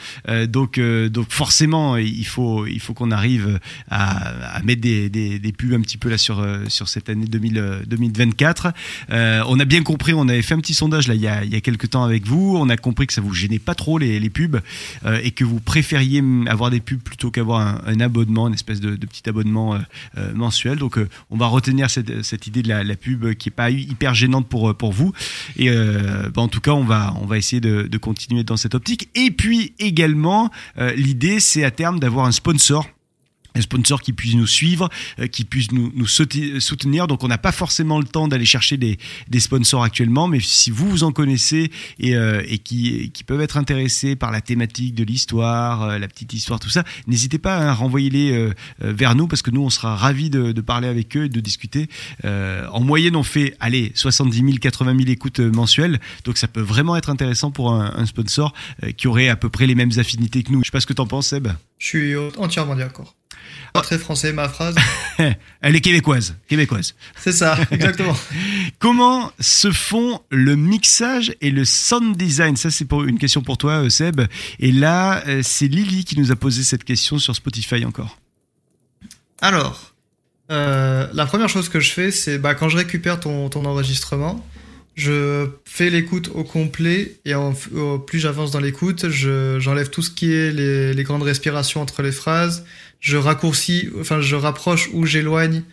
Donc, donc forcément, il faut, il faut qu'on arrive à, à mettre des, des, des pubs un petit peu là sur, sur cette année 2000, euh, 2024. Euh, on a bien compris, on avait fait un petit sondage là il y a, quelques temps avec vous. On a compris que ça vous gênait pas trop les, pubs euh, et que vous préfériez avoir des pubs plutôt qu'avoir un, abonnement, une espèce de, petit abonnement euh, euh, mensuel. Donc, on va retenir cette, idée de la, pub qui est pas hyper gênante pour vous. Et bah, en tout cas, on va essayer de, continuer dans cette optique. Et puis également, l'idée c'est à terme d'avoir un sponsor un sponsor qui puisse nous suivre, euh, qui puisse nous, nous soutenir. Donc on n'a pas forcément le temps d'aller chercher des, des sponsors actuellement, mais si vous vous en connaissez et, euh, et qui, qui peuvent être intéressés par la thématique de l'histoire, euh, la petite histoire, tout ça, n'hésitez pas à renvoyer les euh, euh, vers nous parce que nous on sera ravis de, de parler avec eux et de discuter. Euh, en moyenne on fait allez 70 000, 80 000 écoutes mensuelles, donc ça peut vraiment être intéressant pour un, un sponsor qui aurait à peu près les mêmes affinités que nous. Je sais pas ce que t'en penses Seb. Je suis entièrement d'accord. Pas très français ma phrase. [laughs] Elle est québécoise, québécoise. C'est ça, [laughs] exactement. Comment se font le mixage et le sound design? Ça, c'est pour une question pour toi, euh, Seb. Et là, euh, c'est Lily qui nous a posé cette question sur Spotify encore. Alors, euh, la première chose que je fais, c'est bah, quand je récupère ton, ton enregistrement, je fais l'écoute au complet et en- au plus j'avance dans l'écoute, je- j'enlève tout ce qui est les, les grandes respirations entre les phrases, je raccourcis, enfin je rapproche ou j'éloigne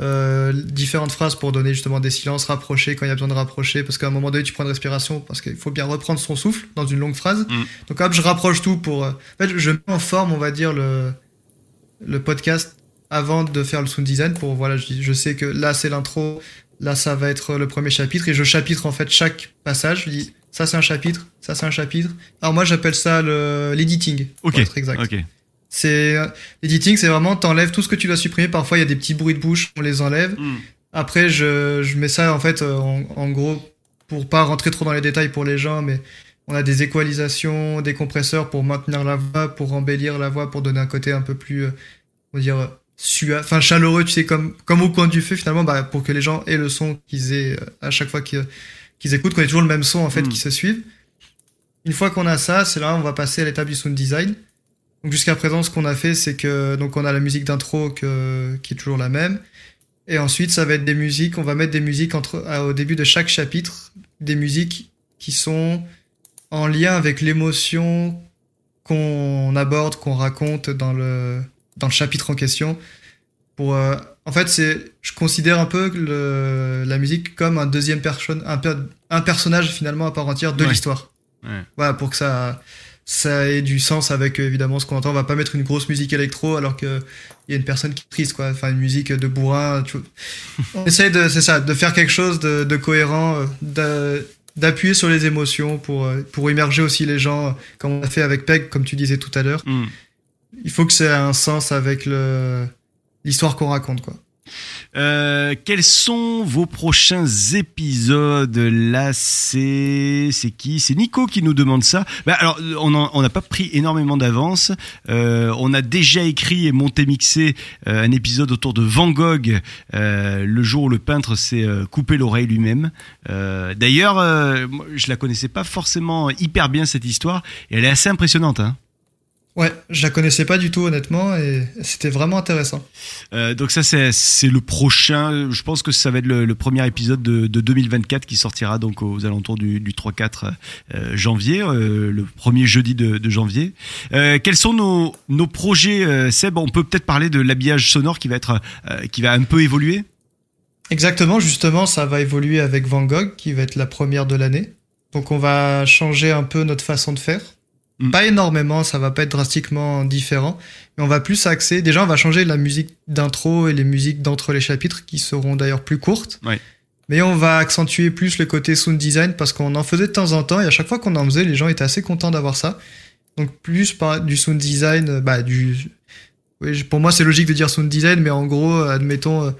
euh, différentes phrases pour donner justement des silences rapprochés quand il y a besoin de rapprocher, parce qu'à un moment donné tu prends une respiration parce qu'il faut bien reprendre son souffle dans une longue phrase. Mm. Donc hop, je rapproche tout pour... euh, En fait, je mets en forme, on va dire, le, le podcast avant de faire le sound design pour voilà je, je sais que là c'est l'intro là ça va être le premier chapitre et je chapitre en fait chaque passage je dis ça c'est un chapitre ça c'est un chapitre alors moi j'appelle ça le l'editing pour Ok. être exact Ok. C'est euh, l'editing c'est vraiment t'enlèves tout ce que tu dois supprimer parfois il y a des petits bruits de bouche on les enlève Hmm. après je, je mets ça en fait euh, en, en gros pour pas rentrer trop dans les détails pour les gens mais on a des équalisations des compresseurs pour maintenir la voix pour embellir la voix pour donner un côté un peu plus euh, on va dire suave enfin chaleureux tu sais comme comme au coin du feu finalement bah, pour que les gens aient le son qu'ils aient à chaque fois qu'ils qu'ils écoutent qu'on ait toujours le même son en fait Mm. qui se suivent une fois qu'on a ça c'est là on va passer à l'étape du sound design Donc jusqu'à présent, ce qu'on a fait, c'est que donc on a la musique d'intro que- qui est toujours la même. Et ensuite, ça va être des musiques. On va mettre des musiques entre, à- au début de chaque chapitre, des musiques qui sont en lien avec l'émotion qu'on aborde, qu'on raconte dans le dans le chapitre en question. Pour, euh, en fait, c'est, je considère un peu le, la musique comme un deuxième personne, un, per- un personnage finalement à part entière de Ouais. l'histoire. Ouais. Voilà, pour que ça, ça ait du sens avec évidemment ce qu'on entend. On va pas mettre une grosse musique électro alors que il y a une personne qui triste, quoi. Enfin, une musique de bourrin. Tu vois. [laughs] On essaye de, c'est ça, de faire quelque chose de, de cohérent, euh, d'appuyer sur les émotions pour, euh, pour immerger aussi les gens, euh, comme on a fait avec Peg, comme tu disais tout à l'heure. Hmm. Il faut que ça ait un sens avec le, l'histoire qu'on raconte, quoi. Euh, quels sont vos prochains épisodes Là, c'est qui C'est Nico qui nous demande ça. Bah, alors, on n'a pas pris énormément d'avance. Euh, on a déjà écrit et monté mixé euh, un épisode autour de Van Gogh, le jour où le peintre s'est coupé l'oreille lui-même. D'ailleurs, je la connaissais pas forcément hyper bien cette histoire, et elle est assez impressionnante. Hein. Ouais, je la connaissais pas du tout, honnêtement, et c'était vraiment intéressant. Euh, donc ça c'est c'est le prochain. Je pense que ça va être le, le premier épisode de, de 2024 qui sortira donc aux alentours du, du 3-4 euh, janvier, euh, le premier jeudi de, de janvier. Euh, quels sont nos, nos projets, euh, Seb? On peut peut-être parler de l'habillage sonore qui va être euh, qui va un peu évoluer? Exactement, justement, ça va évoluer avec Van Gogh, qui va être la première de l'année. Donc on va changer un peu notre façon de faire. Mm. Pas énormément, ça va pas être drastiquement différent, mais on va plus axer. Déjà, on va changer la musique d'intro et les musiques d'entre les chapitres, qui seront d'ailleurs plus courtes. Mais on va accentuer plus le côté sound design parce qu'on en faisait de temps en temps et à chaque fois qu'on en faisait, les gens étaient assez contents d'avoir ça. Donc plus par du sound design, euh, bah du. Oui, pour moi c'est logique de dire sound design, mais en gros, euh, admettons, euh,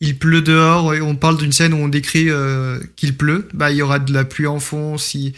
il pleut dehors et on parle d'une scène où on décrit euh, qu'il pleut, bah il y aura de la pluie en fond, si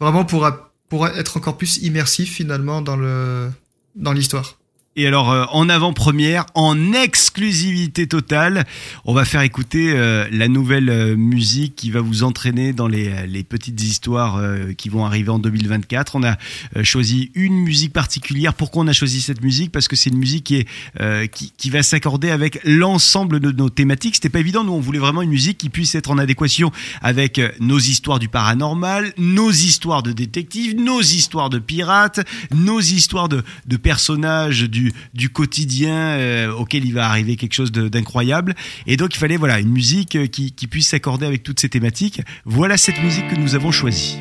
vraiment pour pour être encore plus immersif finalement dans le dans l'histoire. Et alors, euh, en avant-première, en exclusivité totale, on va faire écouter euh, la nouvelle euh, musique qui va vous entraîner dans les, euh, les petites histoires euh, qui vont arriver en 2024. On a euh, choisi une musique particulière. Pourquoi on a choisi cette musique? Parce que c'est une musique qui, est, qui, qui va s'accorder avec l'ensemble de nos thématiques. C'était pas évident. Nous, on voulait vraiment une musique qui puisse être en adéquation avec nos histoires du paranormal, nos histoires de détectives, nos histoires de pirates, nos histoires de, de personnages du, du quotidien euh, auquel il va arriver quelque chose d'incroyable. Et donc, il fallait voilà une musique euh, qui, qui puisse s'accorder avec toutes ces thématiques. Voilà cette musique que nous avons choisie.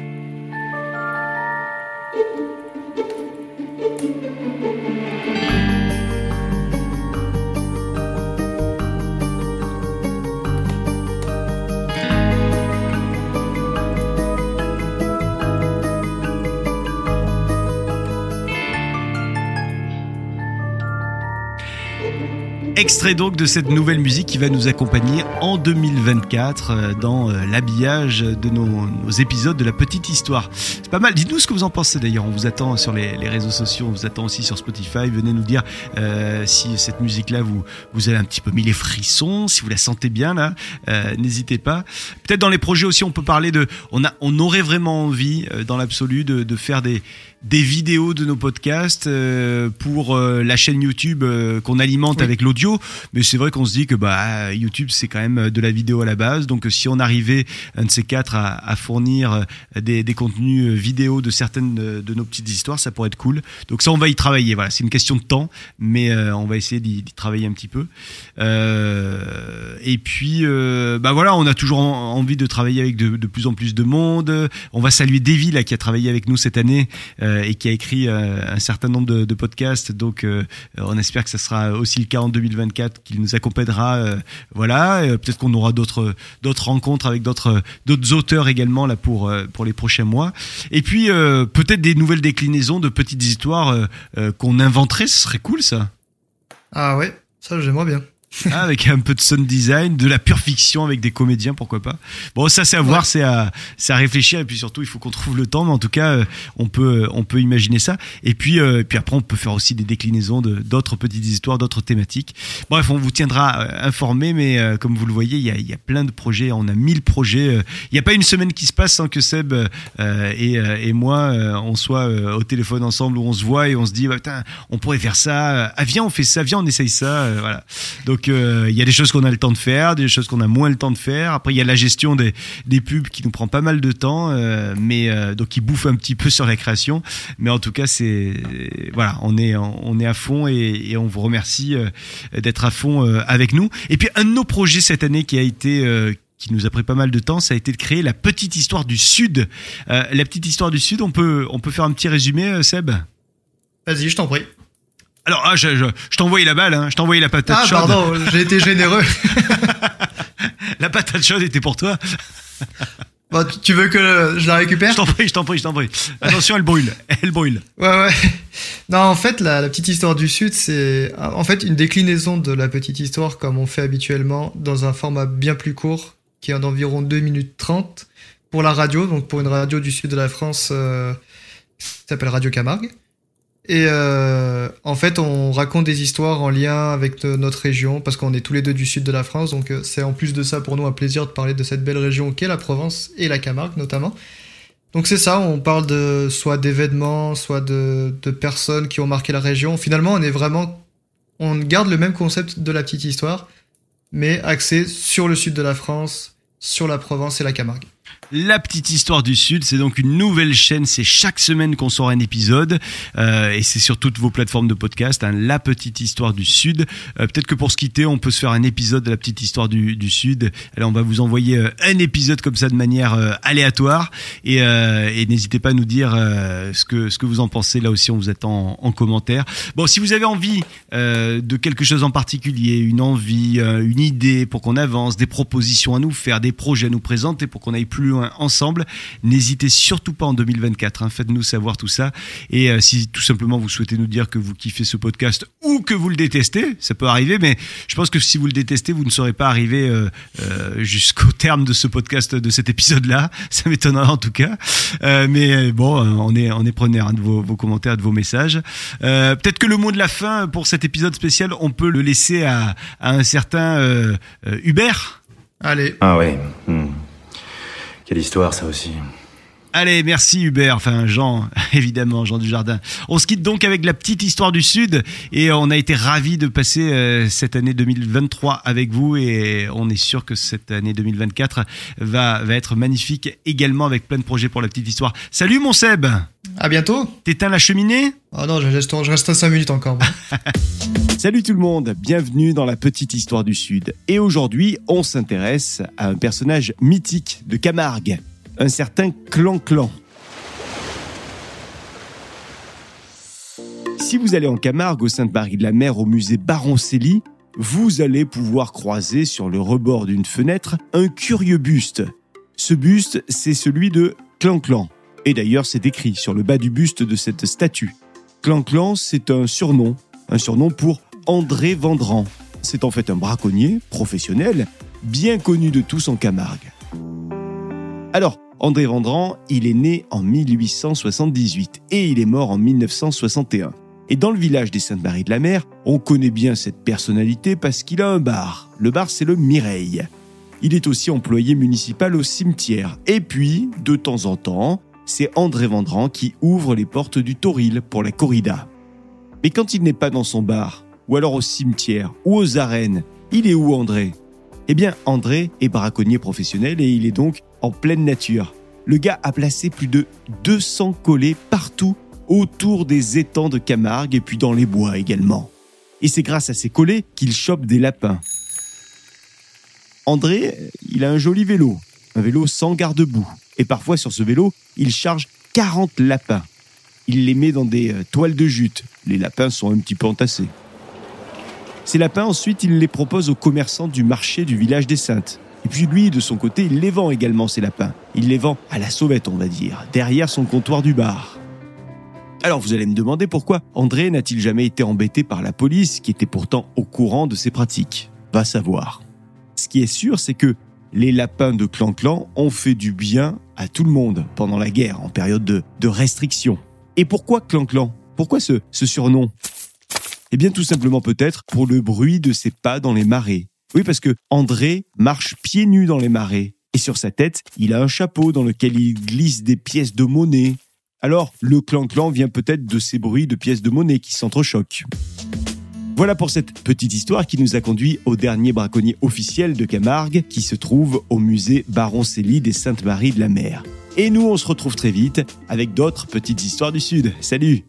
Extrait donc de cette nouvelle musique qui va nous accompagner en 2024 euh, dans euh, l'habillage de nos, épisodes de la petite histoire. C'est pas mal. Dites-nous ce que vous en pensez d'ailleurs. On vous attend sur les, réseaux sociaux, on vous attend aussi sur Spotify. Venez nous dire euh, si cette musique-là vous vous avez un petit peu mis les frissons, si vous la sentez bien là. N'hésitez pas. Peut-être dans les projets aussi, on peut parler de. On a, on aurait vraiment envie, dans l'absolu, de faire des des vidéos de nos podcasts euh, pour euh, la chaîne YouTube euh, qu'on alimente Oui. avec l'audio. Mais c'est vrai qu'on se dit que bah YouTube c'est quand même de la vidéo à la base. Donc si on arrivait un de ces quatre à, à fournir euh, des, des contenus euh, vidéo de certaines de, de nos petites histoires, ça pourrait être cool. Donc ça on va y travailler. Voilà, c'est une question de temps, mais euh, on va essayer d'y d'y travailler un petit peu. Euh, et puis euh, bah voilà, on a toujours en- envie de travailler avec de, de plus en plus de monde. On va saluer Davy là qui a travaillé avec nous cette année euh, et qui a écrit euh, un certain nombre de, podcasts. Donc, euh, on espère que ça sera aussi le cas en 2024, qu'il nous accompagnera. euh, voilà, Euh, peut-être qu'on aura d'autres d'autres rencontres avec d'autres d'autres auteurs également là pour euh, pour les prochains mois. Et puis euh, peut-être des nouvelles déclinaisons de petites histoires euh, euh, qu'on inventerait. Ce serait cool ça. Ah ouais, ça j'aimerais bien. [laughs] Ah, avec un peu de sound design, de la pure fiction avec des comédiens, pourquoi pas. Bon, ça c'est à voir, c'est à, réfléchir et puis surtout il faut qu'on trouve le temps, mais en tout cas euh, on peut, on peut imaginer ça. Et puis, euh, puis après on peut faire aussi des déclinaisons de d'autres petites histoires, d'autres thématiques. Bref, on vous tiendra euh, informé, mais euh, comme vous le voyez, il y a, y a plein de projets, on a mille projets. euh, Il n'y a pas une semaine qui se passe sans que Seb euh, et, euh, et moi euh, on soit euh, au téléphone ensemble où on se voit et on se dit bah, putain, on pourrait faire ça. Ah viens, on fait ça, viens, on essaye ça. euh, voilà. Donc euh, il y a des choses qu'on a le temps de faire, des choses qu'on a moins le temps de faire. Après il y a la gestion des, pubs qui nous prend pas mal de temps, euh, mais euh, donc qui bouffe un petit peu sur la création. Mais en tout cas c'est voilà, on est on est à fond et, on vous remercie d'être à fond avec nous. Et puis un de nos projets cette année qui a été qui nous a pris pas mal de temps, ça a été de créer la petite histoire du Sud. La petite histoire du Sud, on peut, on peut faire un petit résumé, Seb? Vas-y, je t'en prie. Alors, ah, je, je, je envoyé la balle, hein, je envoyé la patate Ah, chaude. pardon, j'ai été généreux. [laughs] La patate chaude était pour toi. Bon, tu- tu veux que je la récupère Je t'en prie, je t'en prie, je t'en prie. Attention, elle brûle, elle brûle. Ouais, ouais. Non, en fait, la, la petite histoire du Sud, c'est en fait une déclinaison de la petite histoire comme on fait habituellement dans un format bien plus court, qui est d'environ 2 minutes 30 pour la radio, donc pour une radio du sud de la France euh, qui s'appelle Radio Camargue. Et euh, en fait, on raconte des histoires en lien avec notre région, parce qu'on est tous les deux du sud de la France, donc euh, c'est en plus de ça pour nous un plaisir de parler de cette belle région qu'est la Provence et la Camargue notamment. Donc c'est ça, on parle de soit d'événements, soit de, de personnes qui ont marqué la région. Finalement, on est vraiment, on garde le même concept de la petite histoire, mais axé sur le sud de la France, sur la Provence et la Camargue. La petite histoire du Sud, c'est donc une nouvelle chaîne. C'est chaque semaine qu'on sort un épisode euh, et c'est sur toutes vos plateformes de podcast. hein, la petite histoire du Sud. Euh, Peut-être que pour se quitter, on peut se faire un épisode de la petite histoire du, Sud. Alors on va vous envoyer euh, un épisode comme ça de manière aléatoire et, n'hésitez pas à nous dire ce que ce que vous en pensez. Là aussi, on vous attend en, en commentaire. Bon, si vous avez envie de quelque chose en particulier, une envie, une idée pour qu'on avance, des propositions à nous faire, des projets à nous présenter pour qu'on aille plus loin ensemble, n'hésitez surtout pas en 2024. hein, Faites-nous savoir tout ça. Et euh, si tout simplement vous souhaitez nous dire que vous kiffez ce podcast ou que vous le détestez, ça peut arriver, mais je pense que si vous le détestez, vous ne serez pas arrivé euh, euh, jusqu'au terme de ce podcast, de cet épisode-là. Ça m'étonnerait en tout cas. Euh, mais bon, on est, on est preneur hein, de vos, vos commentaires, de vos messages. Euh, Peut-être que le mot de la fin pour cet épisode spécial, on peut le laisser à, à un certain euh, euh, Hubert. Allez, Ah ouais. hmm. Quelle histoire ça aussi. Allez, merci Hubert, enfin Jean, [laughs] évidemment, Jean Dujardin. On se quitte donc avec la petite histoire du Sud et on a été ravis de passer euh, cette année 2023 avec vous et on est sûr que cette année 2024 va, va être magnifique également avec plein de projets pour la petite histoire. Salut mon Seb à bientôt. T'éteins la cheminée? Oh non, je reste, je reste à 5 minutes encore. [laughs] Salut tout le monde, bienvenue dans la petite histoire du Sud. Et aujourd'hui, on s'intéresse à un personnage mythique de Camargue, un certain Clan Clan. Si vous allez en Camargue, au Sainte-Marie de la Mer, au musée Baroncelli, vous allez pouvoir croiser sur le rebord d'une fenêtre un curieux buste. Ce buste, c'est celui de Clan Clan. Et d'ailleurs, c'est écrit sur le bas du buste de cette statue. Clan Clan, c'est un surnom, un surnom pour André Vendran. C'est en fait un braconnier professionnel, bien connu de tous en Camargue. Alors, André Vendran, il est né en 1878 et il est mort en 1961. Et dans le village des Saintes-Maries de la Mer, on connaît bien cette personnalité parce qu'il a un bar. Le bar, c'est le Mireille. Il est aussi employé municipal au cimetière. Et puis, de temps en temps, c'est André Vendran qui ouvre les portes du Toril pour la corrida. Mais quand il n'est pas dans son bar, ou alors au cimetière, ou aux arènes, il est où André? Eh bien, André est braconnier professionnel et il est donc en pleine nature. Le gars a placé plus de 200 collets partout autour des étangs de Camargue et puis dans les bois également. Et c'est grâce à ces collets qu'il chope des lapins. André, il a un joli vélo, un vélo sans garde-boue. Et parfois sur ce vélo, il charge 40 lapins. Il les met dans des euh, toiles de jute. Les lapins sont un petit peu entassés. Ces lapins, ensuite, il les propose aux commerçants du marché du village des Saintes. Et puis lui, de son côté, il les vend également, ces lapins. Il les vend à la sauvette, on va dire, derrière son comptoir du bar. Alors vous allez me demander pourquoi André n'a-t-il jamais été embêté par la police, qui était pourtant au courant de ses pratiques? Va savoir. Ce qui est sûr, c'est que les lapins de Clan-Clan ont fait du bien à tout le monde pendant la guerre, en période de, de restriction. Et pourquoi Clan-Clan Pourquoi ce, ce surnom? Eh bien, tout simplement peut-être pour le bruit de ses pas dans les marais. Oui, parce que André marche pieds nus dans les marais. Et sur sa tête, il a un chapeau dans lequel il glisse des pièces de monnaie. Alors, le clan-clan vient peut-être de ces bruits de pièces de monnaie qui s'entrechoquent. Voilà pour cette petite histoire qui nous a conduit au dernier braconnier officiel de Camargue qui se trouve au musée Baron Célie des Saintes-Maries de la Mer. Et nous, on se retrouve très vite avec d'autres petites histoires du Sud. Salut